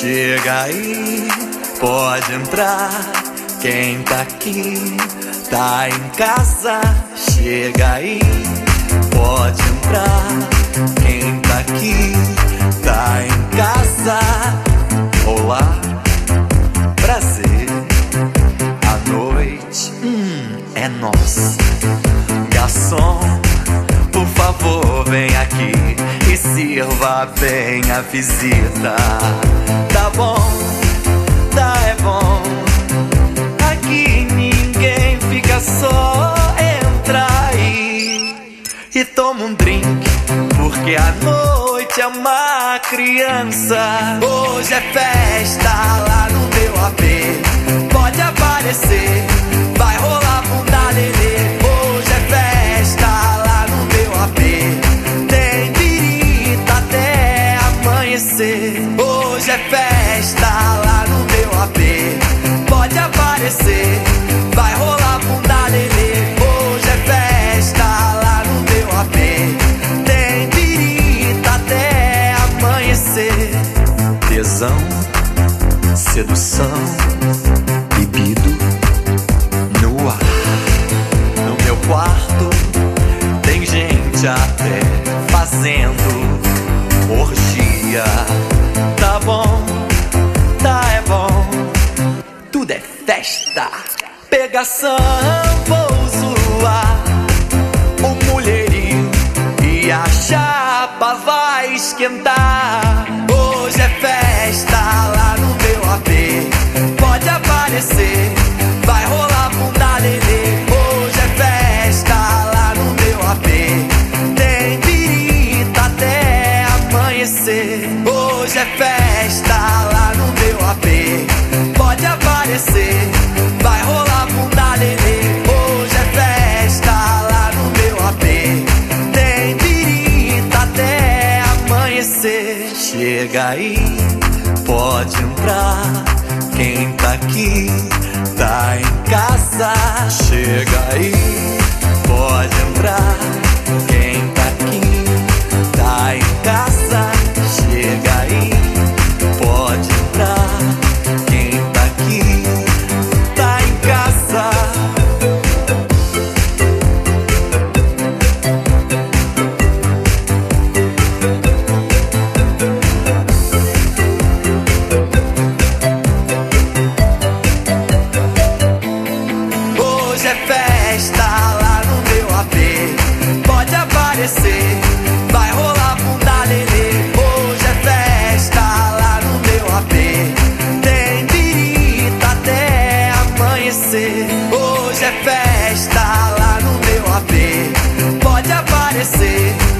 Chega aí, pode entrar. Quem tá aqui tá em casa. Chega aí, pode entrar. Quem tá aqui tá em casa. Olá, prazer. A noite hum, é nossa. Garçom, por favor, vem aqui e sirva bem a visita. Tá bom, tá é bom. Aqui ninguém fica só. Entra aí e toma um drink, porque a noite é uma criança. Hoje é festa lá festa lá no meu AP. Pode aparecer, vai rolar bunda lelê. Hoje é festa lá no meu AP. Tem birita até amanhecer. Tesão, sedução, bebido no ar. No meu quarto tem gente até fazendo orgia. Bom, tá é bom, tudo é festa. Pegação, vou zoar o mulherio e a chapa vai esquentar. Hoje é festa lá no meu AP. Pode aparecer, vai rolar bunda lelê. Hoje é festa lá no meu AP. Tem birita até amanhecer. Hoje é festa Chega aí, pode entrar. Quem tá aqui tá em casa. Chega aí, pode entrar. festa lá no meu AP. Pode aparecer, vai rolar bunda lelê. Hoje é festa lá no meu AP. Tem pirita até amanhecer. Hoje é festa lá no meu AP. Pode aparecer.